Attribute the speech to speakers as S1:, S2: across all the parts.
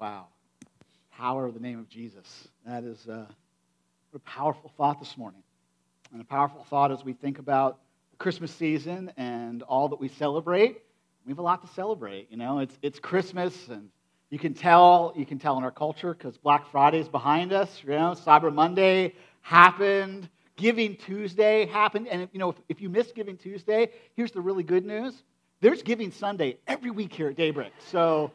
S1: Wow. Power of the name of Jesus. That is uh, a powerful thought this morning. And a powerful thought as we think about the Christmas season and all that we celebrate. We have a lot to celebrate. You know, it's, it's Christmas, and you can tell, you can tell in our culture because Black Friday is behind us. You know, Cyber Monday happened. Giving Tuesday happened. And, you know, if, if you missed Giving Tuesday, here's the really good news. There's Giving Sunday every week here at Daybreak. So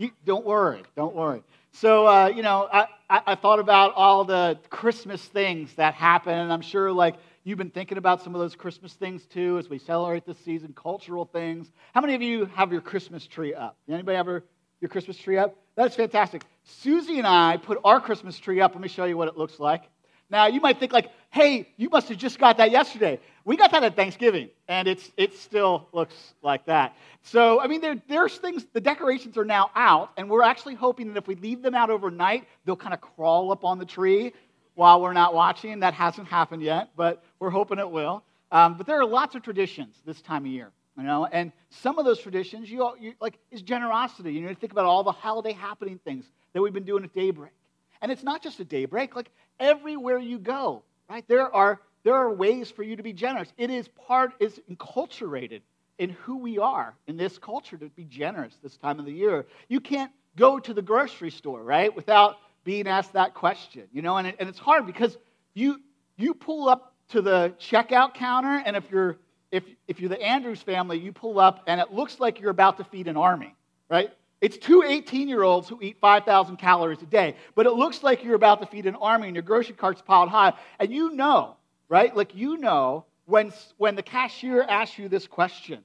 S1: you, don't worry. Don't worry. So, uh, you know, I, I, I thought about all the Christmas things that happen, and I'm sure, like, you've been thinking about some of those Christmas things too as we celebrate this season, cultural things. How many of you have your Christmas tree up? Anybody ever your Christmas tree up? That's fantastic. Susie and I put our Christmas tree up. Let me show you what it looks like. Now, you might think, like, hey, you must have just got that yesterday. We got that at Thanksgiving, and it's, it still looks like that. So, I mean, there, there's things, the decorations are now out, and we're actually hoping that if we leave them out overnight, they'll kind of crawl up on the tree while we're not watching. That hasn't happened yet, but we're hoping it will. Um, but there are lots of traditions this time of year, you know, and some of those traditions, you, you like, is generosity. You know, think about all the holiday happening things that we've been doing at daybreak. And it's not just a daybreak, like everywhere you go, right? There are, there are ways for you to be generous. It is part, is enculturated in who we are in this culture to be generous this time of the year. You can't go to the grocery store, right, without being asked that question, you know? And, it, and it's hard because you, you pull up to the checkout counter, and if you're, if, if you're the Andrews family, you pull up and it looks like you're about to feed an army, right? It's two 18 year olds who eat 5,000 calories a day, but it looks like you're about to feed an army and your grocery cart's piled high. And you know, right? Like you know when, when the cashier asks you this question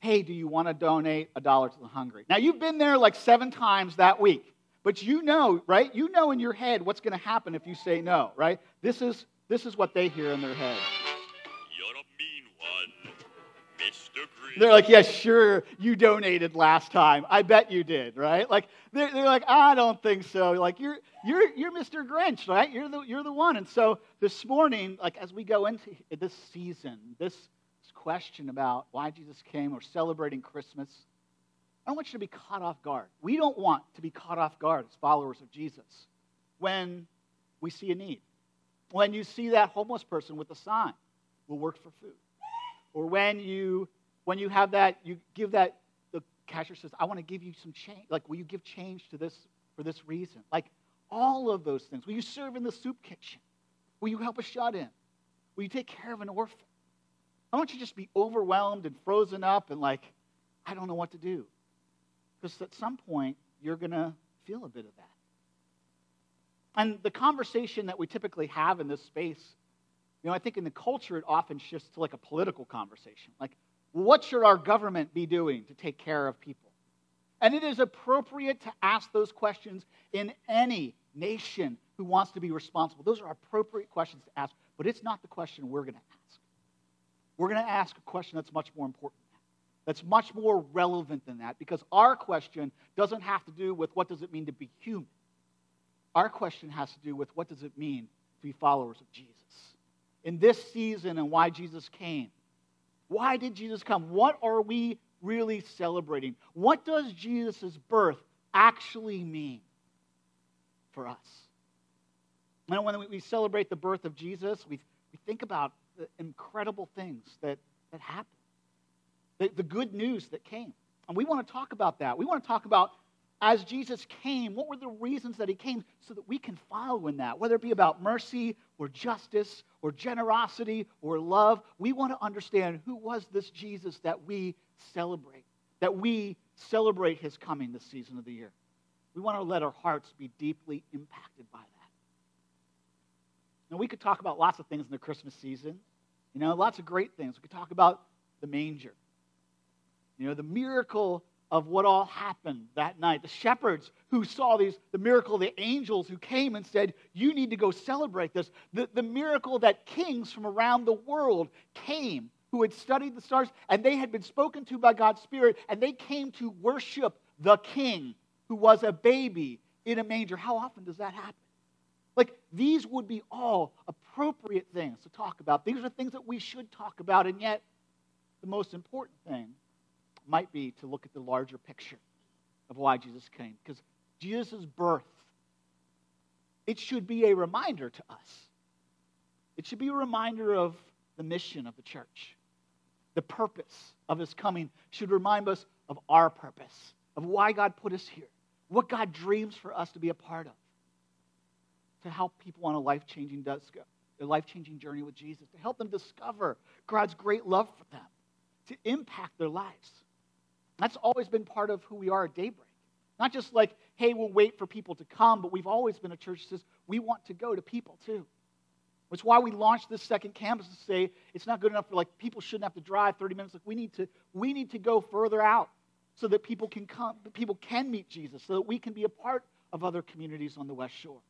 S1: Hey, do you want to donate a dollar to the hungry? Now, you've been there like seven times that week, but you know, right? You know in your head what's going to happen if you say no, right? This is, this is what they hear in their head. They're like, yeah, sure, you donated last time. I bet you did, right? Like, they're, they're like, I don't think so. Like, you're, you're, you're Mr. Grinch, right? You're the, you're the one. And so this morning, like, as we go into this season, this, question about why Jesus came or celebrating Christmas, I don't want you to be caught off guard. We don't want to be caught off guard as followers of Jesus when we see a need. When you see that homeless person with a sign, we'll work for food. Or when you when you have that, you give that, the cashier says, I want to give you some change. Like, will you give change to this for this reason? Like, all of those things. Will you serve in the soup kitchen? Will you help a shut in? Will you take care of an orphan? I want you to just be overwhelmed and frozen up and like, I don't know what to do. Because at some point, you're going to feel a bit of that. And the conversation that we typically have in this space, you know, I think in the culture, it often shifts to like a political conversation. Like, what should our government be doing to take care of people? And it is appropriate to ask those questions in any nation who wants to be responsible. Those are appropriate questions to ask, but it's not the question we're going to ask. We're going to ask a question that's much more important that's much more relevant than that because our question doesn't have to do with what does it mean to be human. Our question has to do with what does it mean to be followers of Jesus. In this season and why Jesus came, why did Jesus come? What are we really celebrating? What does Jesus' birth actually mean for us? And when we celebrate the birth of Jesus, we, we think about the incredible things that, that happened, the, the good news that came. And we want to talk about that. We want to talk about as Jesus came, what were the reasons that he came so that we can follow in that? Whether it be about mercy or justice or generosity or love, we want to understand who was this Jesus that we celebrate, that we celebrate his coming this season of the year. We want to let our hearts be deeply impacted by that. Now, we could talk about lots of things in the Christmas season, you know, lots of great things. We could talk about the manger, you know, the miracle of what all happened that night. The shepherds who saw these, the miracle, the angels who came and said, You need to go celebrate this. The, the miracle that kings from around the world came who had studied the stars and they had been spoken to by God's Spirit and they came to worship the king who was a baby in a manger. How often does that happen? Like, these would be all appropriate things to talk about. These are things that we should talk about, and yet, the most important thing might be to look at the larger picture of why Jesus came. Because Jesus' birth, it should be a reminder to us. It should be a reminder of the mission of the church. The purpose of his coming should remind us of our purpose, of why God put us here, what God dreams for us to be a part of, to help people on a life changing a life changing journey with Jesus, to help them discover God's great love for them, to impact their lives. That's always been part of who we are at Daybreak. Not just like, hey, we'll wait for people to come, but we've always been a church that says we want to go to people too. Which is why we launched this second campus to say it's not good enough for like people shouldn't have to drive 30 minutes. Like we need to, we need to go further out so that people can come, people can meet Jesus, so that we can be a part of other communities on the West Shore.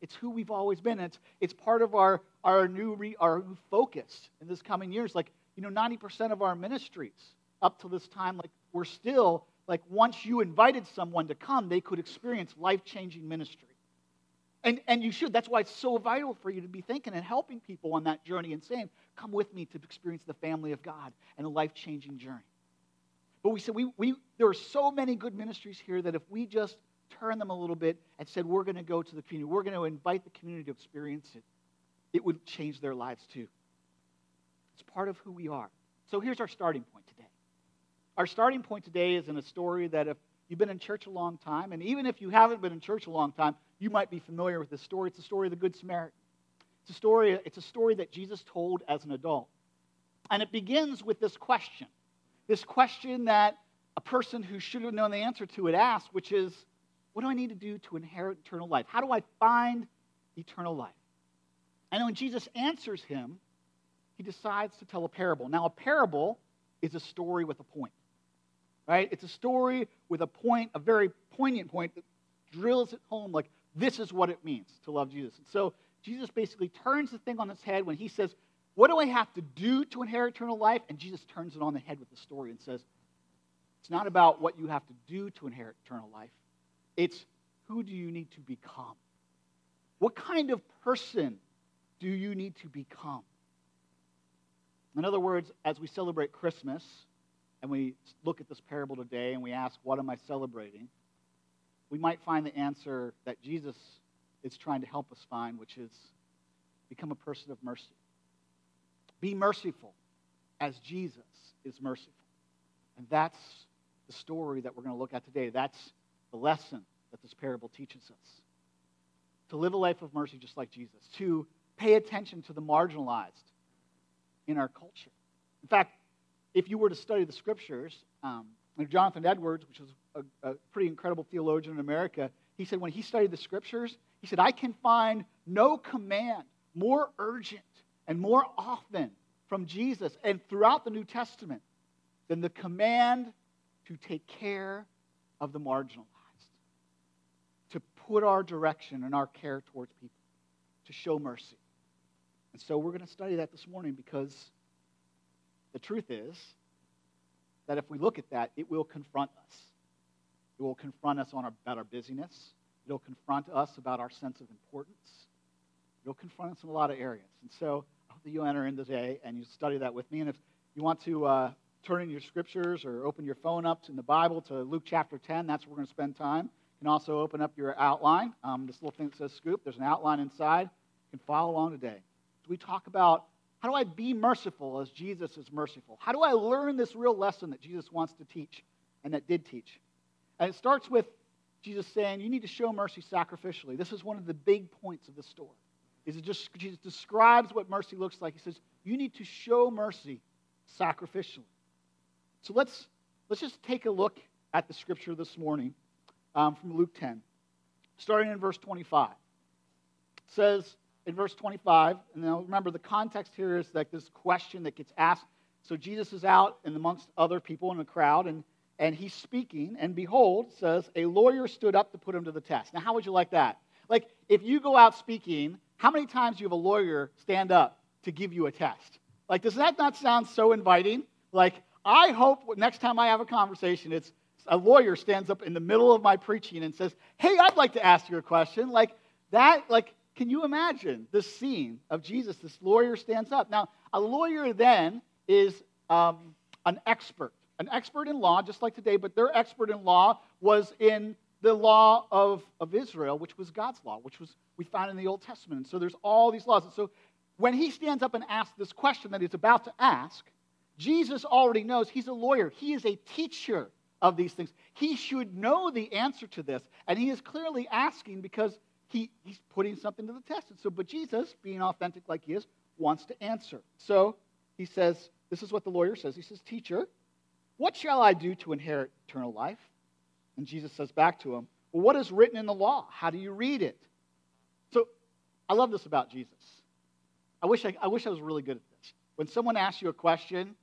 S1: It's who we've always been. It's, it's part of our, our, new re, our new focus in this coming years. Like, you know, 90% of our ministries up to this time, like, we're still, like, once you invited someone to come, they could experience life changing ministry. And, and you should. That's why it's so vital for you to be thinking and helping people on that journey and saying, come with me to experience the family of God and a life changing journey. But we said, we, we, there are so many good ministries here that if we just turn them a little bit and said, we're going to go to the community, we're going to invite the community to experience it, it would change their lives too. It's part of who we are. So here's our starting point today. Our starting point today is in a story that if you've been in church a long time, and even if you haven't been in church a long time, you might be familiar with this story. It's the story of the Good Samaritan. It's a story, it's a story that Jesus told as an adult. And it begins with this question. This question that a person who should have known the answer to it asked, which is, what do I need to do to inherit eternal life? How do I find eternal life? And when Jesus answers him, he decides to tell a parable. Now, a parable is a story with a point, right? It's a story with a point, a very poignant point that drills it home like this is what it means to love Jesus. And so Jesus basically turns the thing on its head when he says, What do I have to do to inherit eternal life? And Jesus turns it on the head with the story and says, It's not about what you have to do to inherit eternal life, it's who do you need to become? What kind of person do you need to become? In other words, as we celebrate Christmas and we look at this parable today and we ask, What am I celebrating? we might find the answer that Jesus is trying to help us find, which is become a person of mercy. Be merciful as Jesus is merciful. And that's the story that we're going to look at today. That's the lesson that this parable teaches us. To live a life of mercy just like Jesus, to pay attention to the marginalized in our culture. In fact, if you were to study the scriptures, um, Jonathan Edwards, which was a, a pretty incredible theologian in America, he said when he studied the scriptures, he said, I can find no command more urgent and more often from Jesus and throughout the New Testament than the command to take care of the marginalized, to put our direction and our care towards people, to show mercy. And so we're going to study that this morning because the truth is that if we look at that, it will confront us. It will confront us on our, about our busyness. It'll confront us about our sense of importance. It'll confront us in a lot of areas. And so I hope that you enter in today and you study that with me. And if you want to uh, turn in your scriptures or open your phone up in the Bible to Luke chapter 10, that's where we're going to spend time. You can also open up your outline. Um, this little thing that says scoop, there's an outline inside. You can follow along today. We talk about how do I be merciful as Jesus is merciful? How do I learn this real lesson that Jesus wants to teach and that did teach? And it starts with Jesus saying, You need to show mercy sacrificially. This is one of the big points of the story. Is it just Jesus describes what mercy looks like. He says, You need to show mercy sacrificially. So let's let's just take a look at the scripture this morning um, from Luke 10, starting in verse 25. It says, in verse 25, and now remember the context here is like this question that gets asked. So Jesus is out and amongst other people in a crowd, and, and he's speaking, and behold, says, a lawyer stood up to put him to the test. Now, how would you like that? Like, if you go out speaking, how many times do you have a lawyer stand up to give you a test? Like, does that not sound so inviting? Like, I hope next time I have a conversation, it's a lawyer stands up in the middle of my preaching and says, Hey, I'd like to ask you a question. Like, that, like, can you imagine this scene of Jesus? This lawyer stands up. Now, a lawyer then is um, an expert, an expert in law, just like today, but their expert in law was in the law of, of Israel, which was God's law, which was we found in the Old Testament. And so there's all these laws. And so when he stands up and asks this question that he's about to ask, Jesus already knows he's a lawyer. He is a teacher of these things. He should know the answer to this. And he is clearly asking because he, he's putting something to the test. And so, but Jesus, being authentic like he is, wants to answer. So he says, This is what the lawyer says. He says, Teacher, what shall I do to inherit eternal life? And Jesus says back to him, Well, what is written in the law? How do you read it? So I love this about Jesus. I wish I, I wish I was really good at this. When someone asks you a question,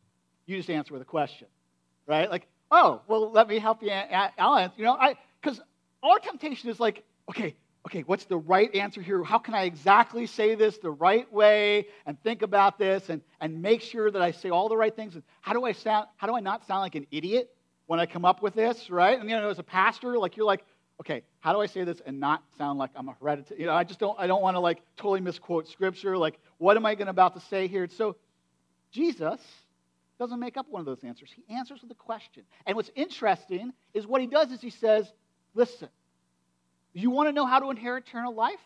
S1: you just answer with a question, right? Like, oh, well, let me help you. I'll answer. You know, I because our temptation is like, okay, okay, what's the right answer here? How can I exactly say this the right way and think about this and, and make sure that I say all the right things? And how do I sound, how do I not sound like an idiot when I come up with this, right? And you know, as a pastor, like you're like, okay, how do I say this and not sound like I'm a hereditary? You know, I just don't, I don't want to like totally misquote scripture. Like, what am I gonna about to say here? So Jesus doesn't make up one of those answers. He answers with a question. And what's interesting is what he does is he says, listen, you want to know how to inherit eternal life?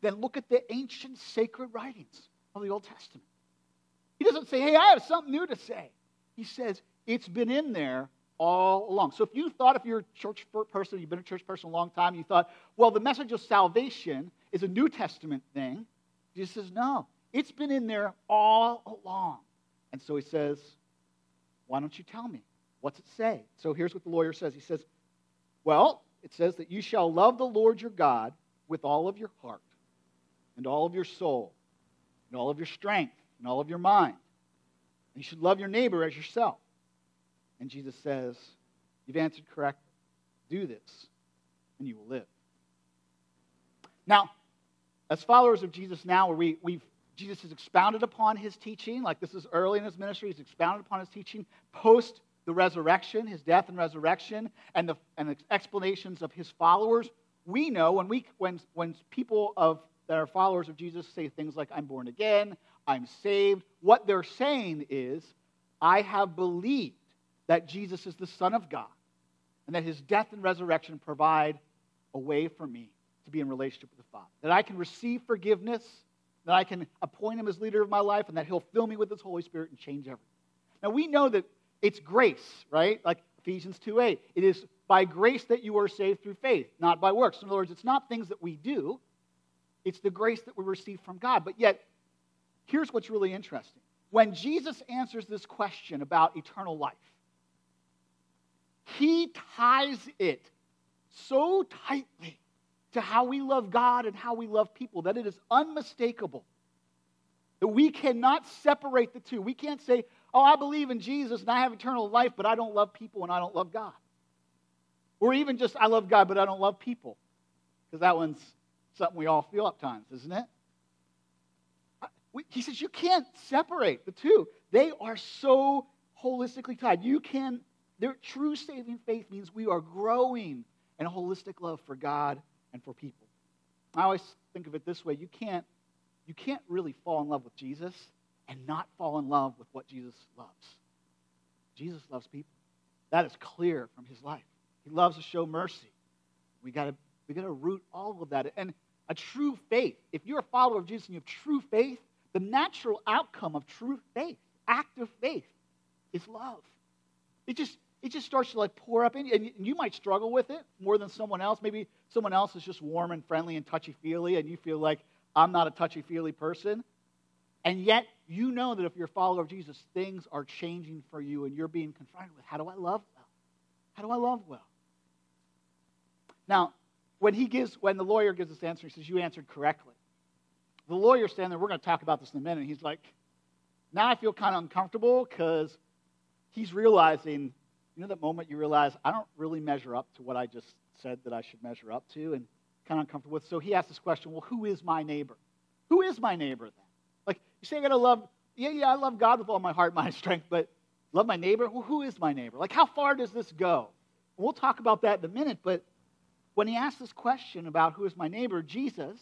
S1: Then look at the ancient sacred writings of the Old Testament. He doesn't say, hey, I have something new to say. He says, it's been in there all along. So if you thought, if you're a church person, you've been a church person a long time, you thought, well, the message of salvation is a New Testament thing, Jesus says, no, it's been in there all along. And so he says, why don't you tell me? What's it say? So here's what the lawyer says. He says, well, it says that you shall love the Lord your God with all of your heart and all of your soul and all of your strength and all of your mind. And you should love your neighbor as yourself. And Jesus says, You've answered correctly. Do this, and you will live. Now, as followers of Jesus now, we, we've Jesus has expounded upon his teaching, like this is early in his ministry, he's expounded upon his teaching post the resurrection, his death and resurrection, and the, and the explanations of his followers, we know when, we, when, when people of, that are followers of Jesus say things like, I'm born again, I'm saved, what they're saying is, I have believed that Jesus is the Son of God and that his death and resurrection provide a way for me to be in relationship with the Father. That I can receive forgiveness, that I can appoint him as leader of my life, and that he'll fill me with his Holy Spirit and change everything. Now, we know that it's grace, right? Like Ephesians 2 8. It is by grace that you are saved through faith, not by works. In other words, it's not things that we do, it's the grace that we receive from God. But yet, here's what's really interesting. When Jesus answers this question about eternal life, he ties it so tightly to how we love God and how we love people that it is unmistakable. That we cannot separate the two. We can't say, oh, I believe in Jesus and I have eternal life, but I don't love people and I don't love God. Or even just, I love God, but I don't love people. Because that one's something we all feel at times, isn't it? He says you can't separate the two. They are so holistically tied. You can, their true saving faith means we are growing in holistic love for God and for people. I always think of it this way you can't, you can't really fall in love with Jesus and not fall in love with what Jesus loves. Jesus loves people. That is clear from his life. He loves to show mercy. We got to we got to root all of that. And a true faith, if you're a follower of Jesus and you have true faith, the natural outcome of true faith, active faith, is love. It just it just starts to like pour up in you, and you might struggle with it more than someone else. Maybe someone else is just warm and friendly and touchy feely, and you feel like I'm not a touchy feely person. And yet, you know that if you're a follower of Jesus, things are changing for you and you're being confronted with how do I love well? How do I love well? Now, when he gives, when the lawyer gives this answer, he says, You answered correctly. The lawyer standing there, we're going to talk about this in a minute. He's like, Now I feel kind of uncomfortable because he's realizing, you know, that moment you realize, I don't really measure up to what I just said that I should measure up to and kind of uncomfortable with. So he asks this question, Well, who is my neighbor? Who is my neighbor then? You say I gotta love, yeah, yeah, I love God with all my heart, mind, strength, but love my neighbor? Well, who is my neighbor? Like, how far does this go? We'll talk about that in a minute, but when he asks this question about who is my neighbor, Jesus,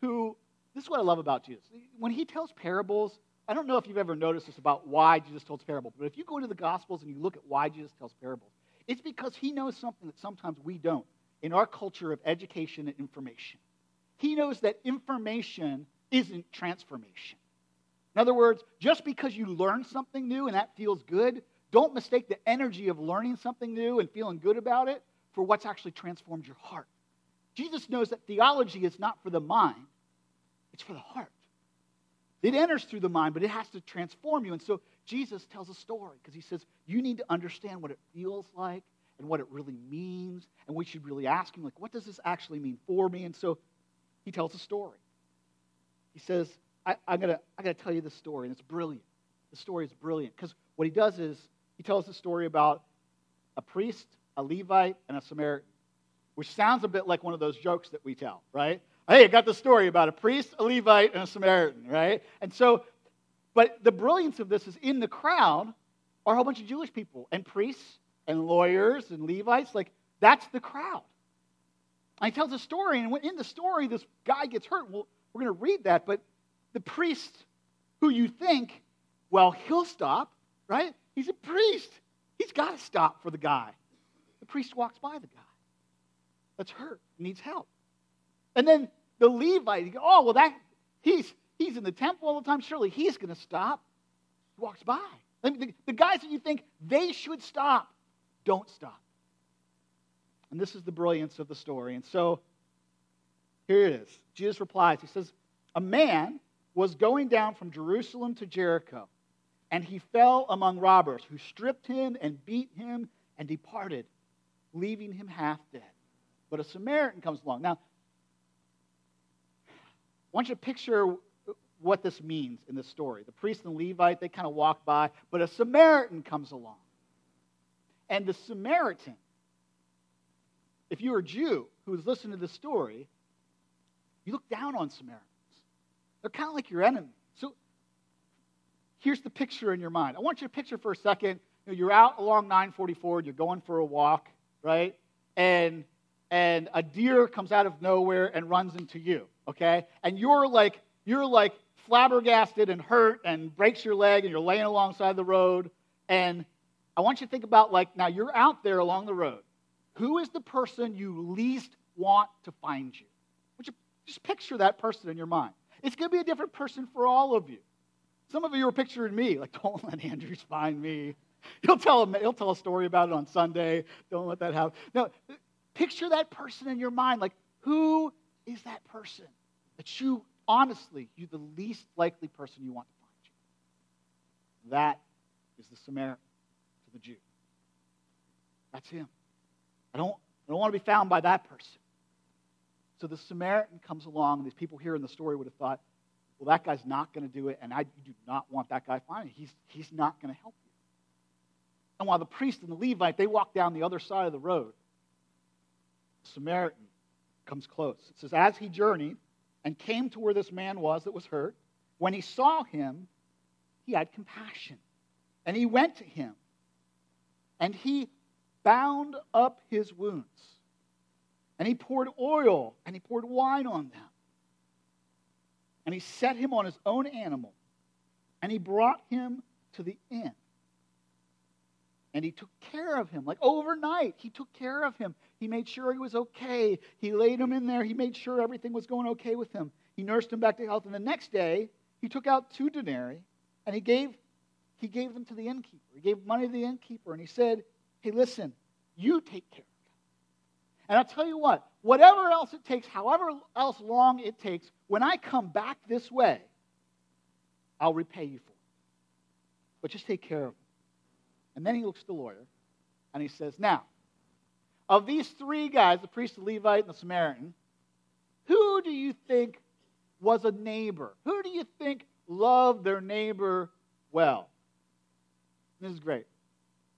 S1: who, this is what I love about Jesus. When he tells parables, I don't know if you've ever noticed this about why Jesus tells parables, but if you go into the Gospels and you look at why Jesus tells parables, It's because he knows something that sometimes we don't in our culture of education and information. He knows that information isn't transformation. In other words, just because you learn something new and that feels good, don't mistake the energy of learning something new and feeling good about it for what's actually transformed your heart. Jesus knows that theology is not for the mind, it's for the heart. It enters through the mind, but it has to transform you. And so Jesus tells a story because he says, You need to understand what it feels like and what it really means. And we should really ask him, like, what does this actually mean for me? And so he tells a story. He says, I, am going to I'm going to tell you this story, and it's brilliant. The story is brilliant because what he does is he tells the story about a priest, a Levite, and a Samaritan, which sounds a bit like one of those jokes that we tell, right? Hey, I got the story about a priest, a Levite, and a Samaritan, right? And so, but the brilliance of this is in the crowd are a whole bunch of Jewish people and priests and lawyers and Levites. Like, that's the crowd. And he tells a story, and in the story, this guy gets hurt. Well, we're going to read that, but the priest who you think, well, he'll stop, right? He's a priest. He's got to stop for the guy. The priest walks by the guy that's hurt, needs help. And then the Levite, you go, oh, well, that he's he's in the temple all the time. Surely he's going to stop. He walks by. The, the guys that you think they should stop don't stop. And this is the brilliance of the story. And so here it is. Jesus replies. He says, A man was going down from Jerusalem to Jericho, and he fell among robbers who stripped him and beat him and departed, leaving him half dead. But a Samaritan comes along. Now, I want you to picture what this means in this story. The priest and Levite, they kind of walk by, but a Samaritan comes along. And the Samaritan, if you're a Jew who's listening to this story, you look down on Samaritans. They're kind of like your enemy. So here's the picture in your mind. I want you to picture for a second. You you're out along 944, you're going for a walk, right? And and a deer comes out of nowhere and runs into you, okay? And you're like you're like flabbergasted and hurt and breaks your leg and you're laying alongside the road and I want you to think about like now you're out there along the road. Who is the person you least want to find you? Just picture that person in your mind? It's going to be a different person for all of you. Some of you are picturing me, like, don't let Andrews find me. He'll tell, him, he'll tell a story about it on Sunday. Don't let that happen. No, picture that person in your mind. Like, who is that person that you, honestly, you're the least likely person you want to find you? That is the Samaritan to the Jew. That's him. I don't, I don't want to be found by that person. So the Samaritan comes along, and these people here in the story would have thought, well, that guy's not going to do it, and I do not want that guy finding. He's, he's not going to help you. And while the priest and the Levite, they walk down the other side of the road, the Samaritan comes close. It says, as he journeyed and came to where this man was that was hurt, when he saw him, he had compassion. And he went to him, and he bound up his wounds and he poured oil and he poured wine on them. And he set him on his own animal. And he brought him to the inn. And he took care of him. Like overnight, he took care of him. He made sure he was okay. He laid him in there. He made sure everything was going okay with him. He nursed him back to health. And the next day, he took out two denarii and he gave, he gave them to the innkeeper. He gave money to the innkeeper. And he said, Hey, listen, you take care and I'll tell you what, whatever else it takes, however else long it takes, when I come back this way, I'll repay you for it. But just take care of it. And then he looks at the lawyer and he says, Now, of these three guys, the priest, the Levite, and the Samaritan, who do you think was a neighbor? Who do you think loved their neighbor well? This is great.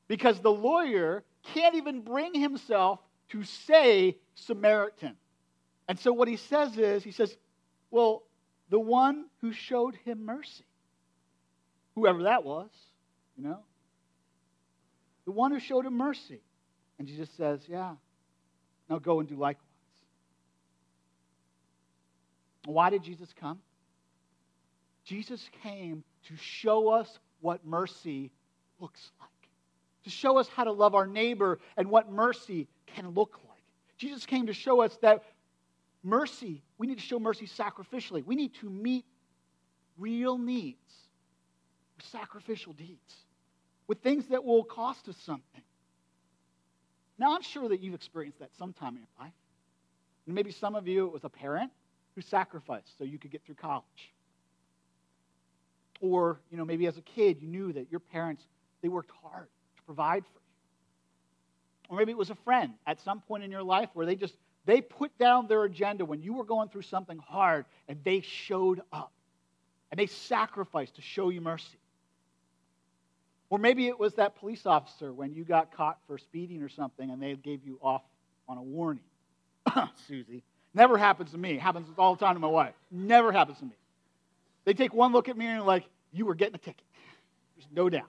S1: Because the lawyer can't even bring himself to say Samaritan. And so what he says is, he says, well, the one who showed him mercy, whoever that was, you know, the one who showed him mercy. And Jesus says, yeah, now go and do likewise. Why did Jesus come? Jesus came to show us what mercy looks like. to show us how to love our neighbor and what mercy can look like. Jesus came to show us that mercy, we need to show mercy sacrificially. We need to meet real needs with sacrificial deeds, with things that will cost us something. Now, I'm sure that you've experienced that sometime in your life. And maybe some of you, it was a parent who sacrificed so you could get through college. Or, you know, maybe as a kid, you knew that your parents, they worked hard to provide for. Or maybe it was a friend at some point in your life where they just, they put down their agenda when you were going through something hard and they showed up. And they sacrificed to show you mercy. Or maybe it was that police officer when you got caught for speeding or something and they gave you off on a warning. Susie. Never happens to me. Happens all the time to my wife. Never happens to me. They take one look at me and are like, you were getting a ticket. There's no doubt.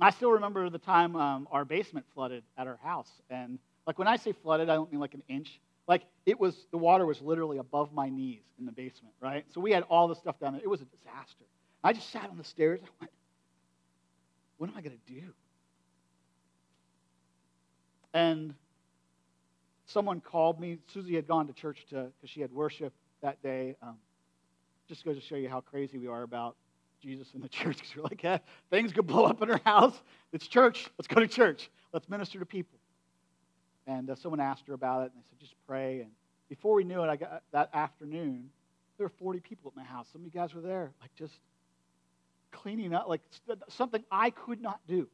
S1: I still remember the time um, our basement flooded at our house. And like when I say flooded, I don't mean like an inch. Like it was, the water was literally above my knees in the basement, right? So we had all the stuff down there. It was a disaster. I just sat on the stairs. I went, what am I going to do? And someone called me. Susie had gone to church to because she had worship that day. Um, just goes to show you how crazy we are about Jesus in the church. Because we're like, yeah, things could blow up in our house. It's church. Let's go to church. Let's minister to people. And uh, someone asked her about it, and they said, just pray. And before we knew it, I got that afternoon. There were 40 people at my house. Some of you guys were there, like just cleaning up, like something I could not do.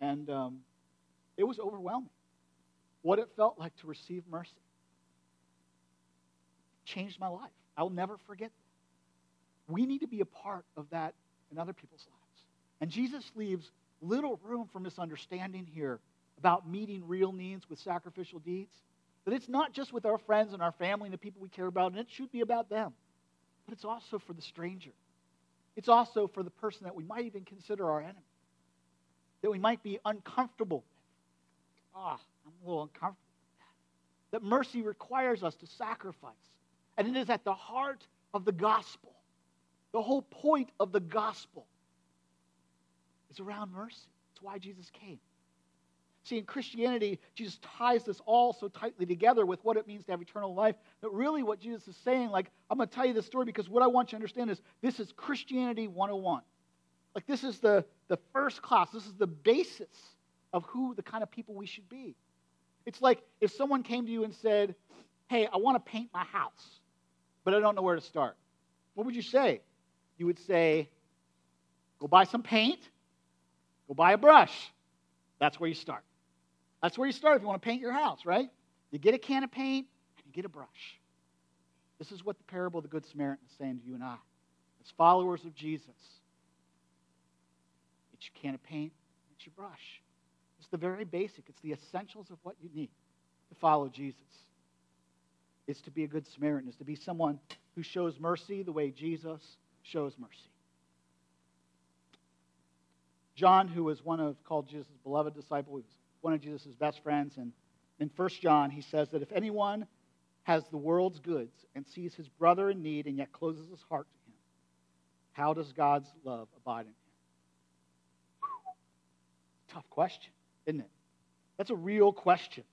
S1: And um, it was overwhelming what it felt like to receive mercy. Changed my life. I will never forget that. We need to be a part of that in other people's lives. And Jesus leaves little room for misunderstanding here about meeting real needs with sacrificial deeds. That it's not just with our friends and our family and the people we care about, and it should be about them, but it's also for the stranger. It's also for the person that we might even consider our enemy, that we might be uncomfortable Ah, oh, I'm a little uncomfortable with that. That mercy requires us to sacrifice. And it is at the heart of the gospel. The whole point of the gospel is around mercy. That's why Jesus came. See, in Christianity, Jesus ties this all so tightly together with what it means to have eternal life that really what Jesus is saying, like, I'm going to tell you this story because what I want you to understand is this is Christianity 101. Like, this is the, the first class, this is the basis of who the kind of people we should be. It's like if someone came to you and said, Hey, I want to paint my house, but I don't know where to start. What would you say? You would say, Go buy some paint, go buy a brush. That's where you start. That's where you start if you want to paint your house, right? You get a can of paint and you get a brush. This is what the parable of the Good Samaritan is saying to you and I. As followers of Jesus, it's your can of paint, it's your brush It's the very basic, it's the essentials of what you need to follow Jesus. It's to be a good Samaritan, is to be someone who shows mercy the way Jesus shows mercy. John, who was one of called Jesus' beloved disciple, was one of Jesus' best friends, and in 1 John, he says that if anyone has the world's goods and sees his brother in need and yet closes his heart to him, how does God's love abide in him? Tough question isn't it? That's a real question.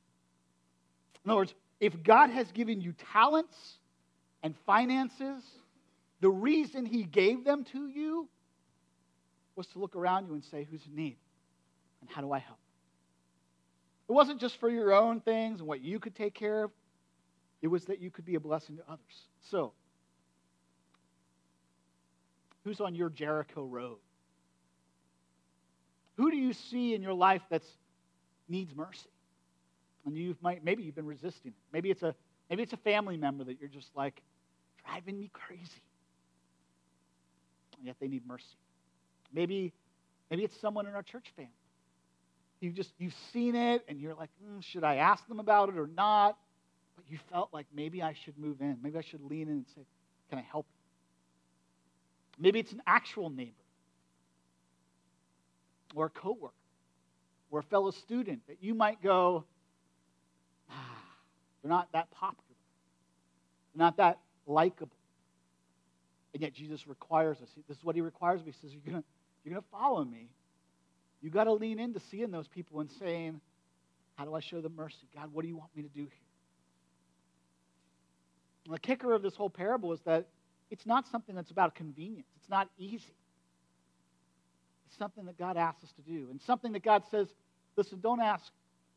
S1: In other words, if God has given you talents and finances, the reason He gave them to you was to look around you and say, Who's in need? And how do I help? It wasn't just for your own things and what you could take care of, it was that you could be a blessing to others. So, who's on your Jericho road? Who do you see in your life that's needs mercy? And you might maybe you've been resisting it. Maybe it's a maybe it's a family member that you're just like driving me crazy. And yet they need mercy. Maybe maybe it's someone in our church family. You've just you've seen it and you're like, mm, should I ask them about it or not? But you felt like maybe I should move in. Maybe I should lean in and say, can I help you? Maybe it's an actual neighbor or a coworker or a fellow student that you might go, ah, they're not that popular, they're not that likable. And yet Jesus requires us. This is what he requires me. He says, You're going you're going to follow me. You got to lean into seeing those people and saying, How do I show them mercy? God, what do you want me to do here? And the kicker of this whole parable is that it's not something that's about convenience, it's not easy. It's something that God asks us to do, and something that God says, Listen, don't ask,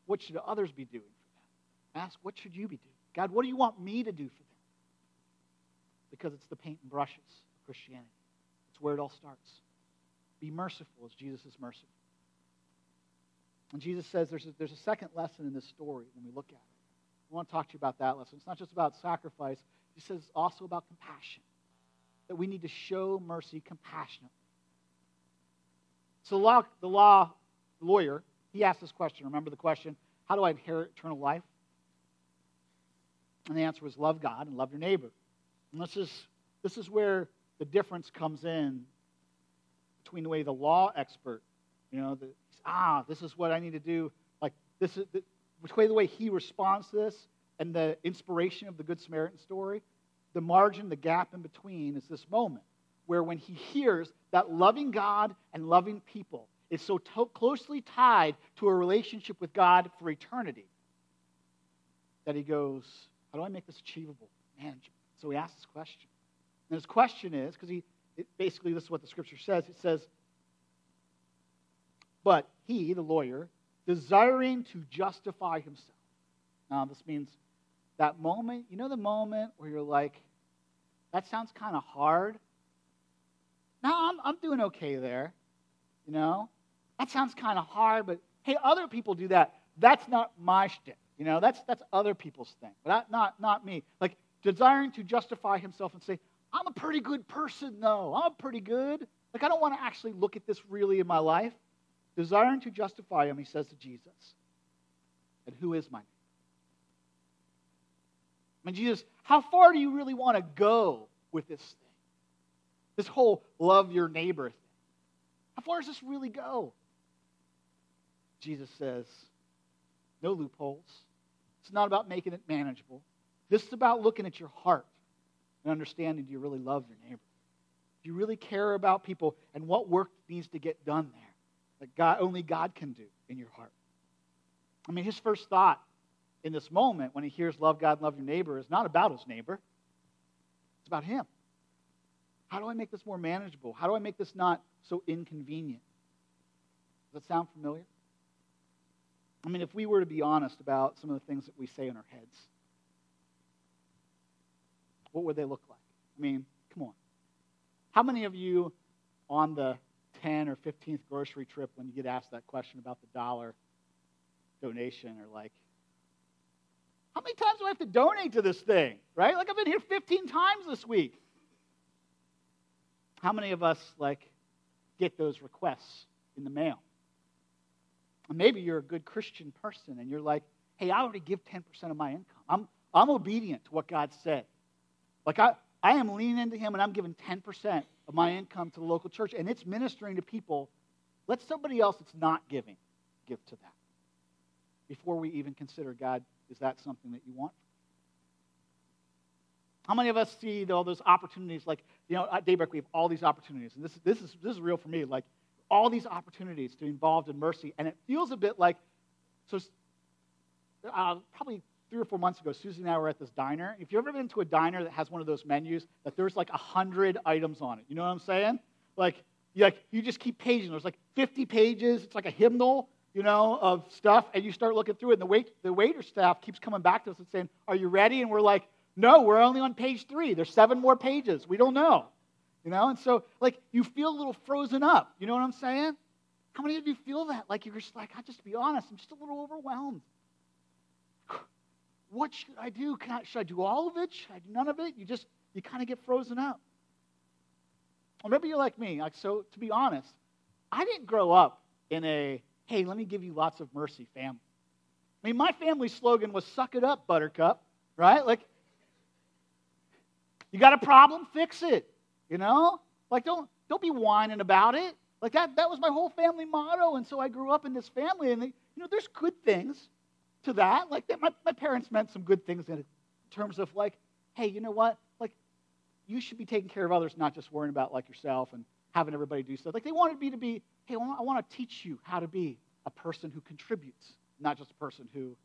S1: What should others be doing for them? Ask, What should you be doing? God, what do you want me to do for them? Because it's the paint and brushes of Christianity. It's where it all starts. Be merciful as Jesus is merciful. And Jesus says there's a, there's a second lesson in this story when we look at it. I want to talk to you about that lesson. It's not just about sacrifice, he says it's also about compassion. That we need to show mercy compassionately. So the law, the law lawyer, he asked this question. Remember the question, how do I inherit eternal life? And the answer was love God and love your neighbor. And this is, this is where the difference comes in between the way the law expert, you know, the, ah, this is what I need to do. Like, this is the, way the way he responds to this and the inspiration of the Good Samaritan story, the margin, the gap in between is this moment where when he hears that loving God and loving people is so to- closely tied to a relationship with God for eternity that he goes, How do I make this achievable? Manageable. So he asks this question. And his question is because he basically, this is what the scripture says it says, But he, the lawyer, desiring to justify himself. Now, this means that moment, you know, the moment where you're like, that sounds kind of hard. No, I'm, I'm doing okay there. You know, that sounds kind of hard, but hey, other people do that. That's not my shtick. You know, that's, that's other people's thing, but that, not, not me. Like, desiring to justify himself and say, I'm a pretty good person, though. I'm pretty good. Like, I don't want to actually look at this really in my life. Desiring to justify him, he says to Jesus, And who is my neighbor? I mean, Jesus, how far do you really want to go with this thing? This whole love your neighbor thing. How far does this really go? Jesus says, No loopholes. It's not about making it manageable. This is about looking at your heart and understanding do you really love your neighbor? Do you really care about people and what work needs to get done there that God, only God can do in your heart? I mean, his first thought in this moment when he hears love God and love your neighbor is not about his neighbor, it's about him. How do I make this more manageable? How do I make this not so inconvenient? Does that sound familiar? I mean, if we were to be honest about some of the things that we say in our heads, what would they look like? I mean, come on. How many of you on the 10 or 15th grocery trip, when you get asked that question about the dollar donation, are like, how many times do I have to donate to this thing? Right? Like, I've been here 15 times this week. How many of us, like, get those requests in the mail? maybe you're a good Christian person and you're like, hey, I already give 10% of my income. I'm, I'm obedient to what God said. Like I, I am leaning into him and I'm giving 10% of my income to the local church and it's ministering to people. Let somebody else that's not giving give to that. Before we even consider God, is that something that you want? How many of us see all those opportunities? Like, you know, at Daybreak, we have all these opportunities. And this, this, is, this is real for me. Like, all these opportunities to be involved in mercy. And it feels a bit like, so uh, probably three or four months ago, Susie and I were at this diner. If you've ever been to a diner that has one of those menus that there's like 100 items on it, you know what I'm saying? Like, you, like, you just keep paging. There's like 50 pages. It's like a hymnal, you know, of stuff. And you start looking through it, and the, wait, the waiter staff keeps coming back to us and saying, Are you ready? And we're like, No, we're only on page three. There's seven more pages. We don't know. You know, and so like you feel a little frozen up. You know what I'm saying? How many of you feel that? Like you're just like, I just be honest, I'm just a little overwhelmed. What should I do? I, should I do all of it? Should I do none of it? You just, you kind of get frozen up. Or maybe you're like me. Like, so to be honest, I didn't grow up in a, hey, let me give you lots of mercy family. I mean, my family slogan was suck it up, buttercup, right? Like, you got a problem? Fix it. You know? Like, don't, don't be whining about it. Like, that, that was my whole family motto. And so I grew up in this family. And, they, you know, there's good things to that. Like, my, my parents meant some good things in terms of, like, hey, you know what? Like, you should be taking care of others, not just worrying about, like, yourself and having everybody do stuff. Like, they wanted me to be hey, I want to teach you how to be a person who contributes, not just a person who.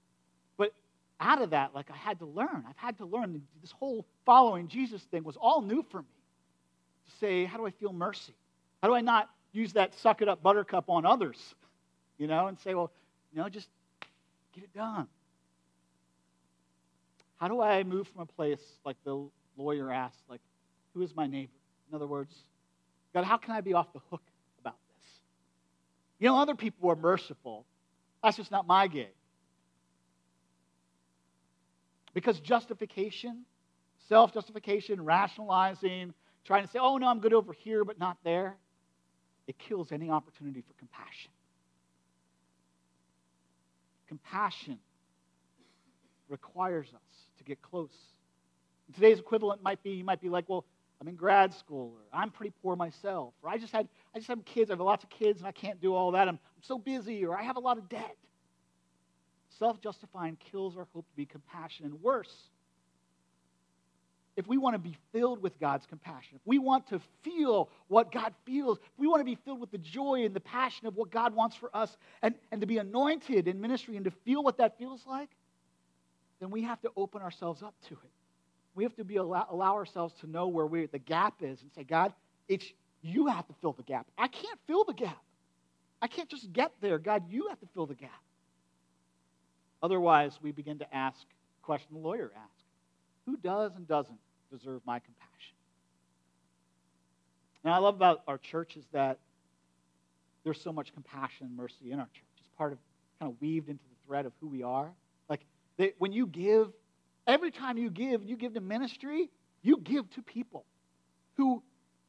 S1: But out of that, like I had to learn. I've had to learn. This whole following Jesus thing was all new for me. To say, how do I feel mercy? How do I not use that suck it up buttercup on others? You know, and say, well, you know, just get it done. How do I move from a place like the lawyer asked, like, who is my neighbor? In other words, God, how can I be off the hook about this? You know, other people are merciful. That's just not my gig. Because justification, self justification, rationalizing, trying to say, oh, no, I'm good over here, but not there, it kills any opportunity for compassion. Compassion requires us to get close. And today's equivalent might be you might be like, well, I'm in grad school, or I'm pretty poor myself, or I just had I just have kids, I have lots of kids, and I can't do all that. I'm, I'm so busy, or I have a lot of debt. Self-justifying kills our hope to be compassionate. And worse, if we want to be filled with God's compassion, if we want to feel what God feels, if we want to be filled with the joy and the passion of what God wants for us, and, and to be anointed in ministry and to feel what that feels like, then we have to open ourselves up to it. We have to be allow, allow ourselves to know where we, the gap is and say, God, it's you have to fill the gap. I can't fill the gap. I can't just get there. God, you have to fill the gap. Otherwise, we begin to ask the question the lawyer asked Who does and doesn't deserve my compassion? And I love about our church is that there's so much compassion and mercy in our church. It's part of kind of weaved into the thread of who we are. Like That when you give, every time you give, you give to ministry, you give to people who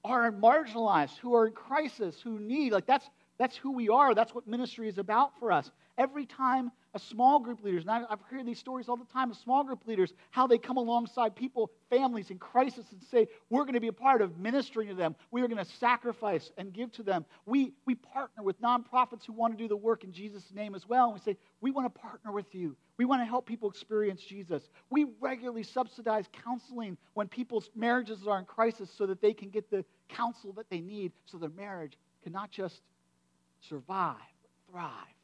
S1: are marginalized, who are in crisis, who need. Like that's that's who we are. That's what ministry is about for us. Every time a small group leaders, and I've heard these stories all the time of small group leaders, how they come alongside people, families in crisis, and say, We're going to be a part of ministering to them. We are going to sacrifice and give to them. We, we partner with nonprofits who want to do the work in Jesus' name as well. And we say, We want to partner with you. We want to help people experience Jesus. We regularly subsidize counseling when people's marriages are in crisis so that they can get the counsel that they need so their marriage can not just survive, but thrive.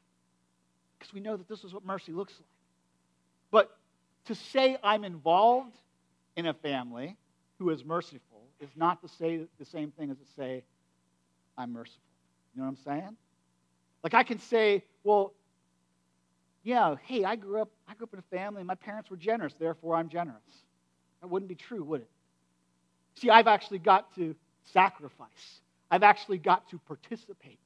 S1: Because we know that this is what mercy looks like. But to say I'm involved in a family who is merciful is not to say the same thing as to say I'm merciful. You know what I'm saying? Like I can say, well, yeah, hey, I grew up I grew up in a family and my parents were generous, therefore I'm generous. That wouldn't be true, would it? See, I've actually got to sacrifice. I've actually got to participate.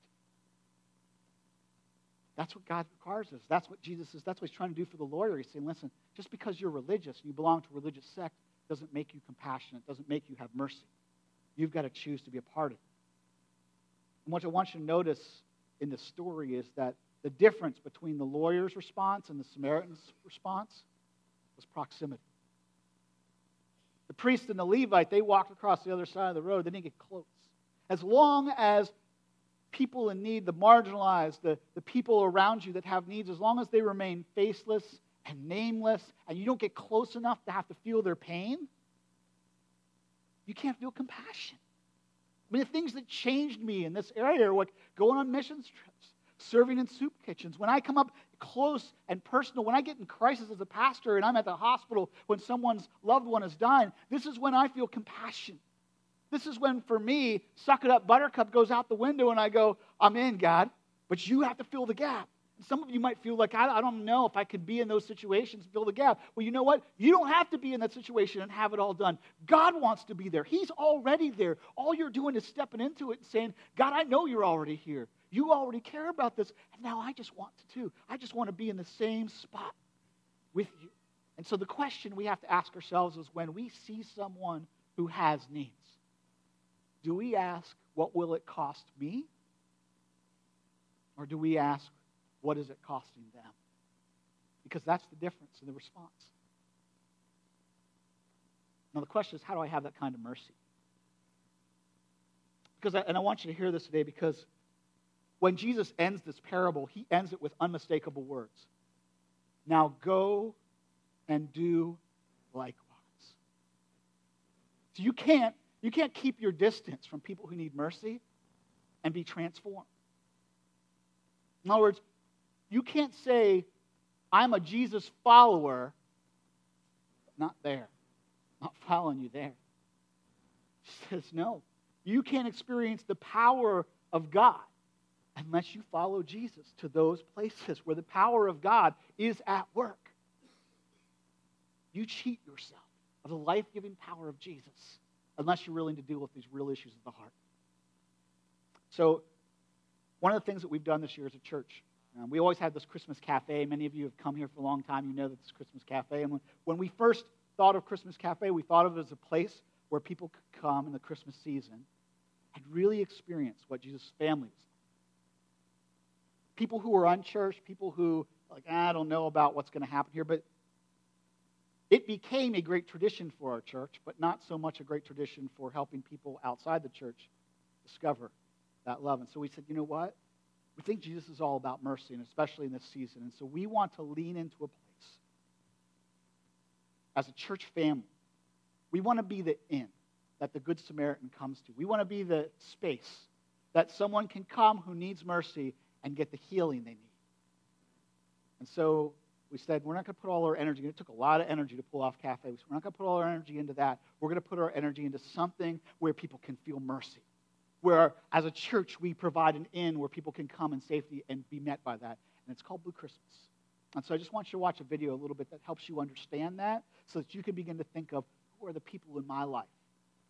S1: That's what God requires us. That's what Jesus is. That's what he's trying to do for the lawyer. He's saying, listen, just because you're religious and you belong to a religious sect doesn't make you compassionate, doesn't make you have mercy. You've got to choose to be a part of it. And what I want you to notice in the story is that the difference between the lawyer's response and the Samaritan's response was proximity. The priest and the Levite, they walked across the other side of the road. They didn't get close. As long as people in need, the marginalized, the, the people around you that have needs, as long as they remain faceless and nameless, and you don't get close enough to have to feel their pain, you can't feel compassion. I mean, the things that changed me in this area are like going on missions trips, serving in soup kitchens. When I come up close and personal, when I get in crisis as a pastor and I'm at the hospital when someone's loved one is dying, this is when I feel compassion. This is when, for me, suck it up buttercup goes out the window and I go, I'm in, God, but you have to fill the gap. Some of you might feel like, I, don't know if I could be in those situations fill the gap. Well, you know what? You don't have to be in that situation and have it all done. God wants to be there. He's already there. All you're doing is stepping into it and saying, God, I know you're already here. You already care about this. And now I just want to too. I just want to be in the same spot with you. And so the question we have to ask ourselves is when we see someone who has needs, do we ask, what will it cost me? Or do we ask, what is it costing them? Because that's the difference in the response. Now, the question is, how do I have that kind of mercy? Because, I, and I want you to hear this today because when Jesus ends this parable, he ends it with unmistakable words. Now go and do likewise. So you can't you can't keep your distance from people who need mercy and be transformed. In other words, you can't say, I'm a Jesus follower, not there, not following you there. She says, no. You can't experience the power of God unless you follow Jesus to those places where the power of God is at work. You cheat yourself of the life giving power of Jesus unless you're willing to deal with these real issues of the heart. So, one of the things that we've done this year as a church, um, we always had this Christmas cafe. Many of you have come here for a long time. You know that this Christmas cafe. And when, when we first thought of Christmas cafe, we thought of it as a place where people could come in the Christmas season and really experience what Jesus' family was People who were unchurched, people who, like, I don't know about what's going to happen here, but it became a great tradition for our church, but not so much a great tradition for helping people outside the church discover that love. And so we said, you know what? We think Jesus is all about mercy, and especially in this season. And so we want to lean into a place as a church family. We want to be the inn that the Good Samaritan comes to. We want to be the space that someone can come who needs mercy and get the healing they need. And so we said, we're not going to put all our energy, it took a lot of energy to pull off cafe. We said, we're not going to put all our energy into that. We're going to put our energy into something where people can feel mercy. Where, as a church, we provide an inn where people can come in safety and be met by that. And it's called Blue Christmas. And so I just want you to watch a video a little bit that helps you understand that so that you can begin to think of who are the people in my life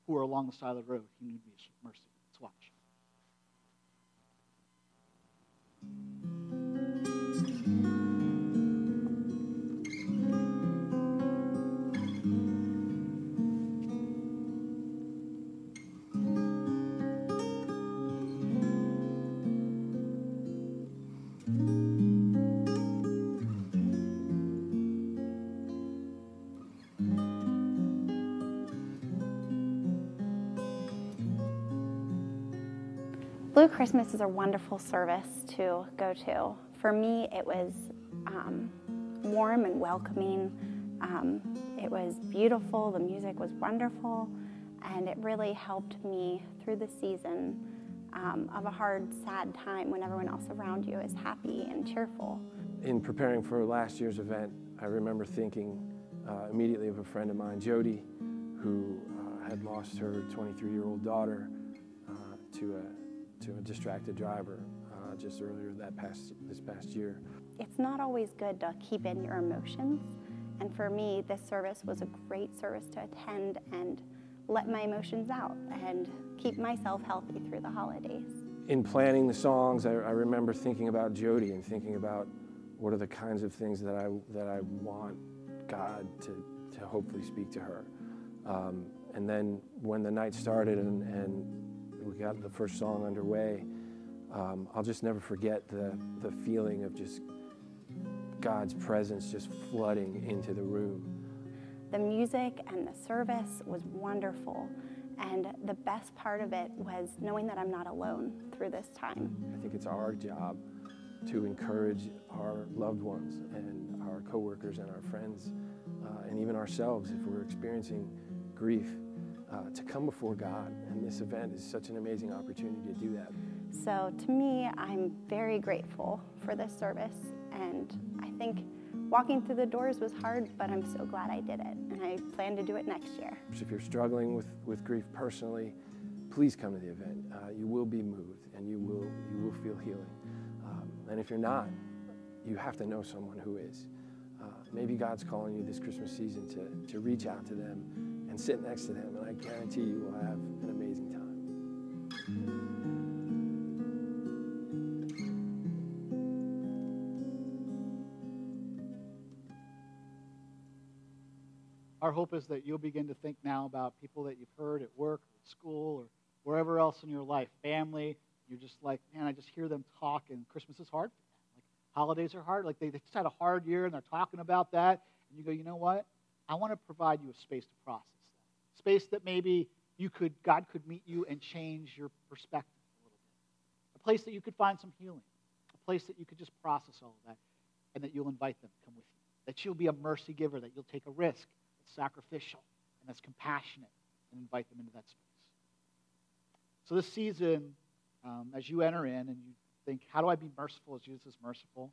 S1: who are along the side of the road who need mercy. Let's watch.
S2: Christmas is a wonderful service to go to. For me, it was um, warm and welcoming. Um, it was beautiful, the music was wonderful, and it really helped me through the season um, of a hard, sad time when everyone else around you is happy and cheerful.
S3: In preparing for last year's event, I remember thinking uh, immediately of a friend of mine, Jody, who uh, had lost her 23 year old daughter uh, to a to a distracted driver uh, just earlier that past this past year.
S2: It's not always good to keep in your emotions, and for me, this service was a great service to attend and let my emotions out and keep myself healthy through the holidays.
S3: In planning the songs, I, I remember thinking about Jody and thinking about what are the kinds of things that I that I want God to to hopefully speak to her. Um, and then when the night started and, and we got the first song underway, um, I'll just never forget the, the feeling of just God's presence just flooding into the room.
S2: The music and the service was wonderful. And the best part of it was knowing that I'm not alone through this time.
S3: I think it's our job to encourage our loved ones and our coworkers and our friends uh, and even ourselves if we're experiencing grief uh, to come before God. And this event is such an amazing opportunity to do that.
S2: So, to me, I'm very grateful for this service. And I think walking through the doors was hard, but I'm so glad I did it. And I plan to do it next year.
S3: If you're struggling with, with grief personally, please come to the event. Uh, you will be moved and you will, you will feel healing. Um, and if you're not, you have to know someone who is. Uh, maybe God's calling you this Christmas season to, to reach out to them and sit next to them, and I guarantee you will have an amazing time.
S1: Our hope is that you'll begin to think now about people that you've heard at work, at school, or wherever else in your life, family. You're just like, man, I just hear them talk, and Christmas is hard. Like holidays are hard. Like they just had a hard year, and they're talking about that. And you go, you know what? I want to provide you a space to process space that maybe you could, God could meet you and change your perspective a little bit. A place that you could find some healing. A place that you could just process all of that and that you'll invite them to come with you. That you'll be a mercy giver, that you'll take a risk that's sacrificial and that's compassionate and invite them into that space. So this season, um, as you enter in and you think, how do I be merciful as Jesus is merciful?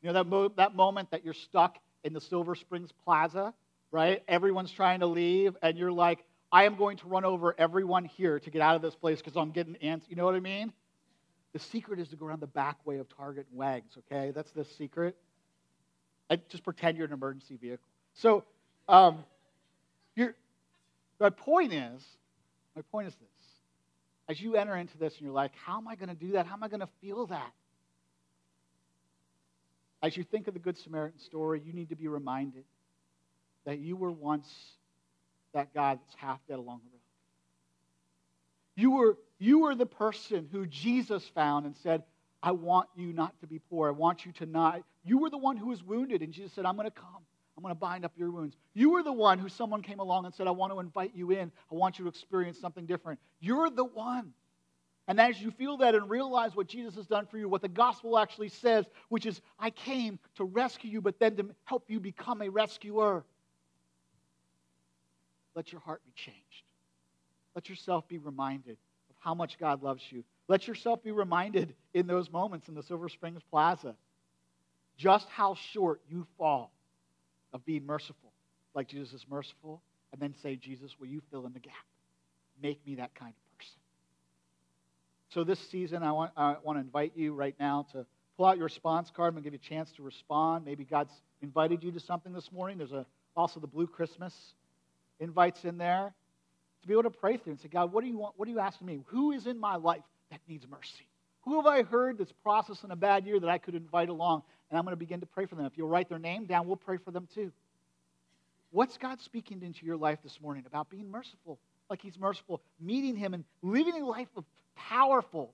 S1: You know, that, mo- that moment that you're stuck in the Silver Springs Plaza, right? Everyone's trying to leave, and you're like, I am going to run over everyone here to get out of this place because I'm getting ants. You know what I mean? The secret is to go around the back way of Target and Wags, okay? That's the secret. I just pretend you're an emergency vehicle. So, um, my point is, my point is this. As you enter into this and you're like, how am I going to do that? How am I going to feel that? As you think of the Good Samaritan story, you need to be reminded that you were once that guy that's half dead along the road. You were, you were the person who Jesus found and said, I want you not to be poor. I want you to not. You were the one who was wounded, and Jesus said, I'm going to come. I'm going to bind up your wounds. You were the one who someone came along and said, I want to invite you in. I want you to experience something different. You're the one. And as you feel that and realize what Jesus has done for you, what the gospel actually says, which is, I came to rescue you, but then to help you become a rescuer, let your heart be changed. Let yourself be reminded of how much God loves you. Let yourself be reminded in those moments in the Silver Springs Plaza just how short you fall of being merciful, like Jesus is merciful, and then say, Jesus, will you fill in the gap? Make me that kind of person. So this season, I want, I want to invite you right now to pull out your response card. To give you a chance to respond. Maybe God's invited you to something this morning. There's a, also the Blue Christmas invites in there to be able to pray through and say, God, what do you want? What are you asking me? Who is in my life that needs mercy? Who have I heard that's processing a bad year that I could invite along? And I'm going to begin to pray for them. If you'll write their name down, we'll pray for them too. What's God speaking into your life this morning about being merciful, like He's merciful, meeting Him and living a life of powerful,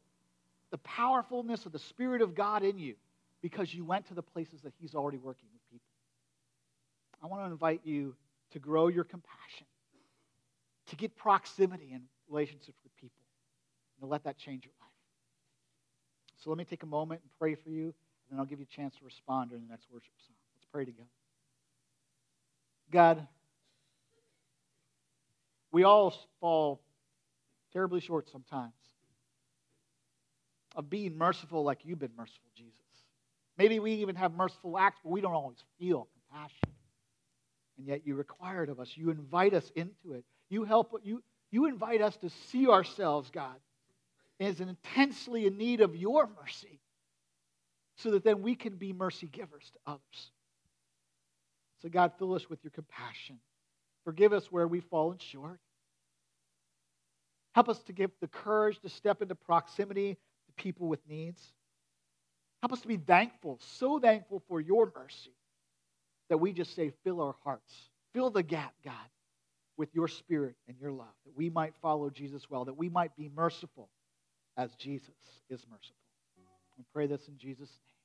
S1: the powerfulness of the Spirit of God in you because you went to the places that He's already working with people? I want to invite you to grow your compassion, to get proximity in relationships with people, and to let that change your life. So let me take a moment and pray for you and then I'll give you a chance to respond during the next worship song. Let's pray together. God, we all fall terribly short sometimes of being merciful like you've been merciful, Jesus. Maybe we even have merciful acts, but we don't always feel compassion. And yet you require it of us. You invite us into it. You help you you invite us to see ourselves, God, as intensely in need of your mercy so that then we can be mercy givers to others. So, God, fill us with your compassion. Forgive us where we've fallen short. Help us to give the courage to step into proximity to people with needs. Help us to be thankful, so thankful for your mercy, that we just say, fill our hearts. Fill the gap, God, with your spirit and your love, that we might follow Jesus well, that we might be merciful as Jesus is merciful. We pray this in Jesus' name.